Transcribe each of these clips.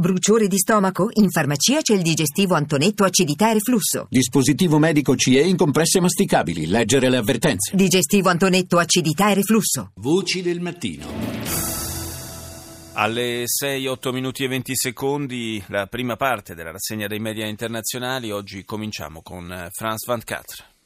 Bruciore di stomaco? In farmacia c'è il digestivo Antonetto acidità e reflusso. Dispositivo medico CE in compresse masticabili. Leggere le avvertenze. Digestivo Antonetto acidità e reflusso. Voci del mattino. Alle 6, 8 minuti e 20 secondi la prima parte della rassegna dei media internazionali. Oggi cominciamo con eh, Franz van Catre.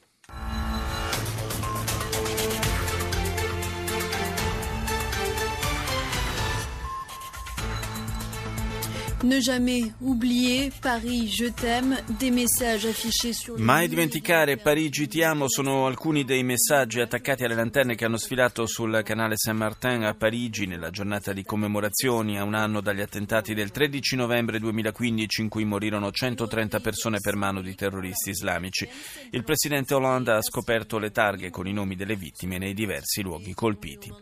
Ne jamais oublier Paris je t'aime, des messages affichés sur Mai dimenticare Parigi ti amo sono alcuni dei messaggi attaccati alle lanterne che hanno sfilato sul canale Saint-Martin a Parigi nella giornata di commemorazioni a un anno dagli attentati del 13 novembre 2015 in cui morirono 130 persone per mano di terroristi islamici. Il presidente Hollande ha scoperto le targhe con i nomi delle vittime nei diversi luoghi colpiti.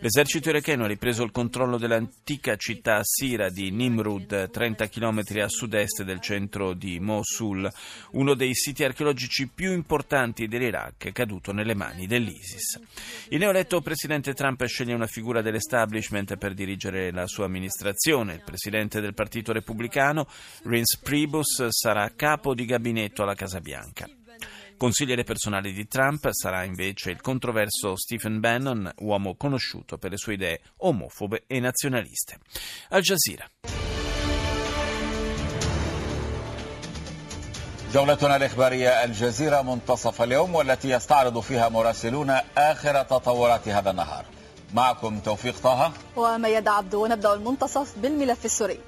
L'esercito iracheno ha ripreso il controllo dell'antica città assira di Nimrud, 30 km a sud-est del centro di Mosul, uno dei siti archeologici più importanti dell'Iraq, caduto nelle mani dell'ISIS. Il neoeletto presidente Trump sceglie una figura dell'establishment per dirigere la sua amministrazione. Il presidente del Partito Repubblicano, Reince Priebus, sarà capo di gabinetto alla Casa Bianca. Consigliere personale di Trump sarà invece il controverso Stephen Bannon, uomo conosciuto per le sue idee omofobe e nazionaliste. Al Jazeera. جولتنا الإخبارية الجزيرة منتصف اليوم والتي يستعرض فيها مراسلون آخر تطورات هذا النهار. معكم توفيق طه. ومياد عبد ونبدأ المنتصف بالملف السوري.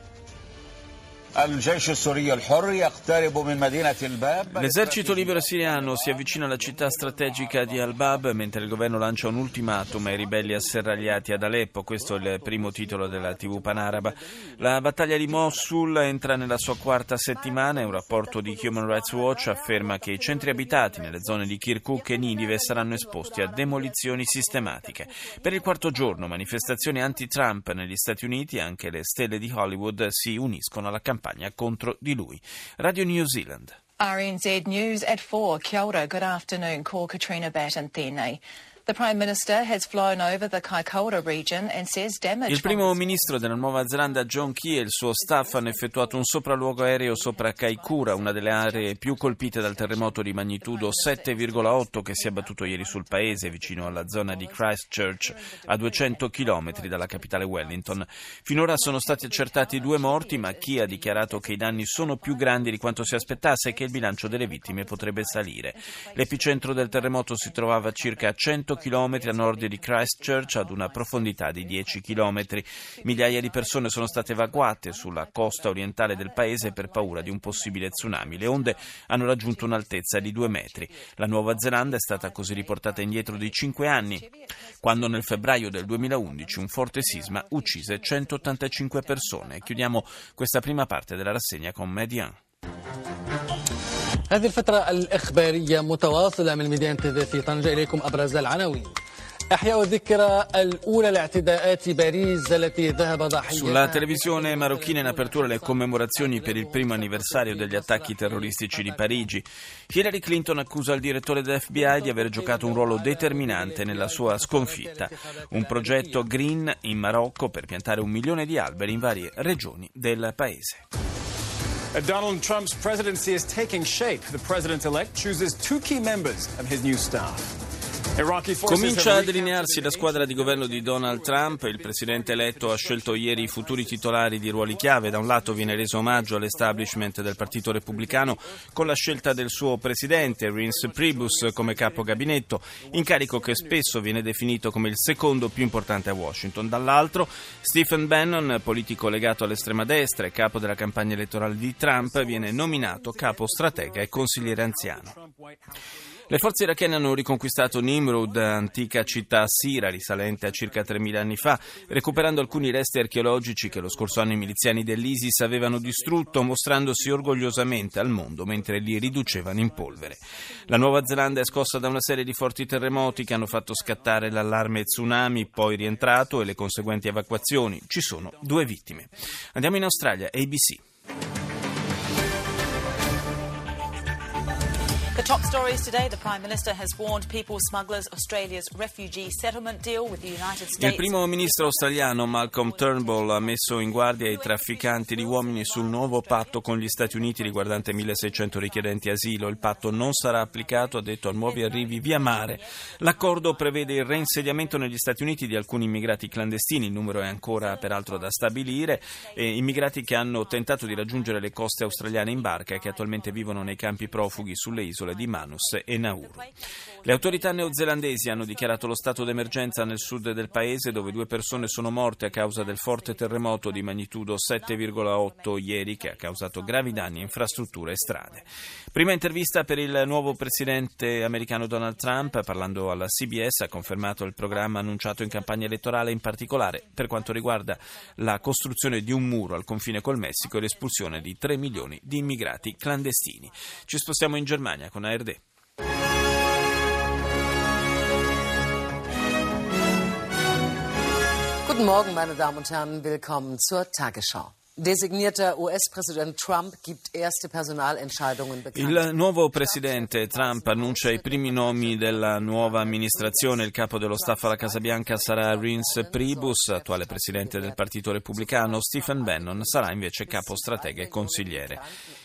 L'esercito libero siriano si avvicina alla città strategica di Al-Bab mentre il governo lancia un ultimatum ai ribelli asserragliati ad Aleppo. Questo è il primo titolo della TV panaraba. La battaglia di Mosul entra nella sua quarta settimana e un rapporto di Human Rights Watch afferma che i centri abitati nelle zone di Kirkuk e Ninive saranno esposti a demolizioni sistematiche. Per il quarto giorno manifestazioni anti-Trump negli Stati Uniti, anche le stelle di Hollywood si uniscono alla campagna contro di lui. Radio New Zealand. RNZ News at 4. Kia ora, good afternoon. Ko Katrina region and Il primo ministro della Nuova Zelanda John Key e il suo staff hanno effettuato un sopralluogo aereo sopra Kaikoura, una delle aree più colpite dal terremoto di magnitudo 7,8 che si è abbattuto ieri sul paese, vicino alla zona di Christchurch, a 200 km dalla capitale Wellington. Finora sono stati accertati due morti, ma Key ha dichiarato che i danni sono più grandi di quanto si aspettasse e che il bilancio delle vittime potrebbe salire. L'epicentro del terremoto si trovava a circa 100 km a nord di Christchurch, ad una profondità di 10 km. Migliaia di persone sono state evacuate sulla costa orientale del paese per paura di un possibile tsunami. Le onde hanno raggiunto un'altezza di 2 metri. La Nuova Zelanda è stata così riportata indietro di 5 anni, quando nel febbraio del 2011 un forte sisma uccise 185 persone. Chiudiamo questa prima parte della rassegna con Median. هذه الفترة الإخبارية متواصلة من ميدان تي في طنجة إليكم أبرز العناوين إحياء الذكرى الأولى لاعتداءات باريس التي ذهب ضحيتها Sulla televisione marocchina in apertura le commemorazioni per il primo anniversario degli attacchi terroristici di Parigi. Hillary Clinton accusa il direttore dell'FBI di aver giocato un ruolo determinante nella sua sconfitta. Un progetto green in Marocco per piantare un milione di alberi in varie regioni del paese. Donald Trump's presidency is taking shape. The president elect chooses two key members of his new staff. Comincia a delinearsi la squadra di governo di Donald Trump. Il presidente eletto ha scelto ieri i futuri titolari di ruoli chiave. Da un lato viene reso omaggio all'establishment del Partito Repubblicano con la scelta del suo presidente, Reince Priebus, come capo gabinetto, incarico che spesso viene definito come il secondo più importante a Washington. Dall'altro, Stephen Bannon, politico legato all'estrema destra e capo della campagna elettorale di Trump, viene nominato capo stratega e consigliere anziano. Le forze irachene hanno riconquistato Nimrud, antica città assira risalente a circa 3.000 anni fa, recuperando alcuni resti archeologici che lo scorso anno i miliziani dell'ISIS avevano distrutto, mostrandosi orgogliosamente al mondo mentre li riducevano in polvere. La Nuova Zelanda è scossa da una serie di forti terremoti che hanno fatto scattare l'allarme tsunami, poi rientrato e le conseguenti evacuazioni. Ci sono due vittime. Andiamo in Australia, ABC. Top stories today, the Prime Minister has warned people smugglers Australia's refugee settlement deal with the United States. Il primo ministro australiano Malcolm Turnbull ha messo in guardia i trafficanti di uomini sul nuovo patto con gli Stati Uniti riguardante 1600 richiedenti asilo. Il patto non sarà applicato, ha detto, a nuovi arrivi via mare. L'accordo prevede il reinsediamento negli Stati Uniti di alcuni immigrati clandestini, il numero è ancora peraltro da stabilire, e immigrati che hanno tentato di raggiungere le coste australiane in barca e che attualmente vivono nei campi profughi sulle isole di Manus e Nauru. Le autorità neozelandesi hanno dichiarato lo stato d'emergenza nel sud del paese dove due persone sono morte a causa del forte terremoto di magnitudo 7,8 ieri che ha causato gravi danni a infrastrutture e strade. Prima intervista per il nuovo presidente americano Donald Trump, parlando alla CBS, ha confermato il programma annunciato in campagna elettorale, in particolare per quanto riguarda la costruzione di un muro al confine col Messico e l'espulsione di 3 milioni di immigrati clandestini. Ci spostiamo in Germania con ARD. Guten Morgen, meine Damen und Herren. Willkommen zur Tagesschau. Designierter US-Präsident Trump gibt erste Personalentscheidungen bekannt. Il nuovo presidente Trump annuncia i primi nomi della nuova amministrazione. Il capo dello staff alla Casa Bianca sarà Reince Priebus, attuale presidente del Partito Repubblicano. Stephen Bannon sarà invece capo stratega e consigliere.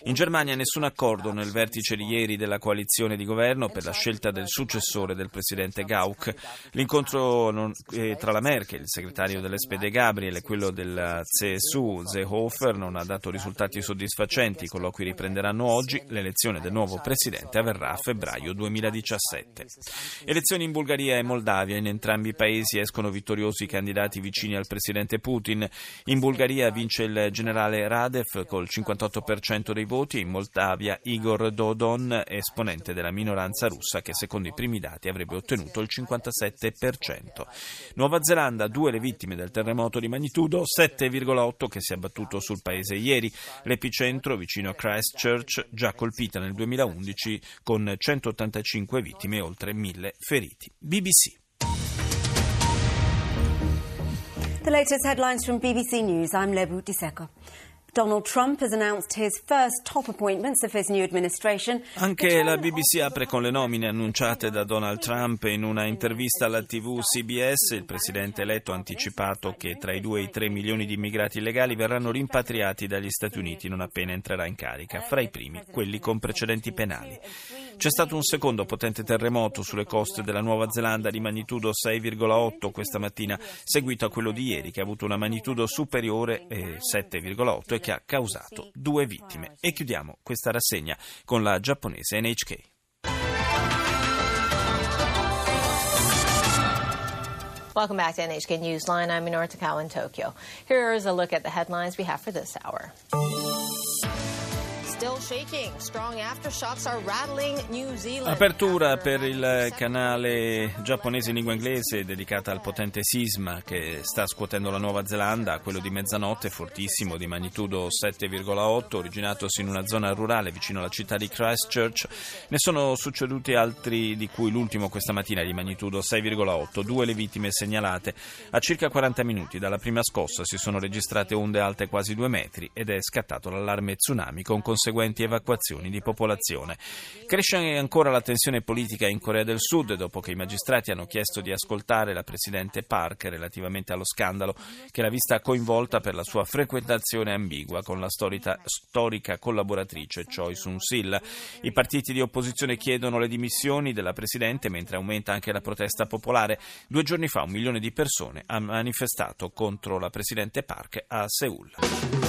In Germania nessun accordo nel vertice di ieri della coalizione di governo per la scelta del successore del presidente Gauck. L'incontro eh, tra la Merkel, il segretario dell'SPD Gabriel e quello della CSU, Seehofer, Hofer non ha dato risultati soddisfacenti, i colloqui riprenderanno oggi, l'elezione del nuovo presidente avverrà a febbraio 2017. Elezioni in Bulgaria e Moldavia, in entrambi i paesi escono vittoriosi candidati vicini al presidente Putin. In Bulgaria vince il generale Radev col 58% dei voti, in Moldavia Igor Dodon, esponente della minoranza russa che secondo i primi dati avrebbe ottenuto il 57%. Nuova Zelanda, due le vittime del terremoto di magnitudo 7,8 che si è abbattuto caduto sul paese ieri. L'epicentro, vicino a Christchurch, già colpita nel 2011 con 185 vittime e oltre 1000 feriti. BBC. The latest headlines from BBC News. I'm Lebu Diseko. Donald Trump has announced his first top appointments of his new administration. Anche la BBC apre con le nomine annunciate da Donald Trump in una intervista alla TV CBS. Il presidente eletto ha anticipato che tra i 2 e i 3 milioni di immigrati illegali verranno rimpatriati dagli Stati Uniti non appena entrerà in carica, fra i primi quelli con precedenti penali. C'è stato un secondo potente terremoto sulle coste della Nuova Zelanda di magnitudo 6,8 questa mattina, seguito a quello di ieri che ha avuto una magnitudo superiore eh, 7,8 e che ha causato due vittime. E chiudiamo questa rassegna con la giapponese NHK. Welcome back to NHK Newsline. I'm Minora Takao in Tokyo. Here is a look at the headlines we have for this hour. Apertura per il canale giapponese in lingua inglese dedicata al potente sisma che sta scuotendo la Nuova Zelanda, quello di mezzanotte fortissimo di magnitudo 7,8 originatosi in una zona rurale vicino alla città di Christchurch. Ne sono succeduti altri di cui l'ultimo questa mattina di magnitudo 6,8, due le vittime segnalate. A circa 40 minuti dalla prima scossa si sono registrate onde alte quasi due metri ed è scattato l'allarme tsunami con conseguenze conseguenti evacuazioni di popolazione. Cresce ancora la tensione politica in Corea del Sud dopo che i magistrati hanno chiesto di ascoltare la Presidente Park relativamente allo scandalo che l'ha vista coinvolta per la sua frequentazione ambigua con la storica, storica collaboratrice Choi Soon-sil. I partiti di opposizione chiedono le dimissioni della Presidente mentre aumenta anche la protesta popolare. Due giorni fa un milione di persone ha manifestato contro la Presidente Park a Seoul.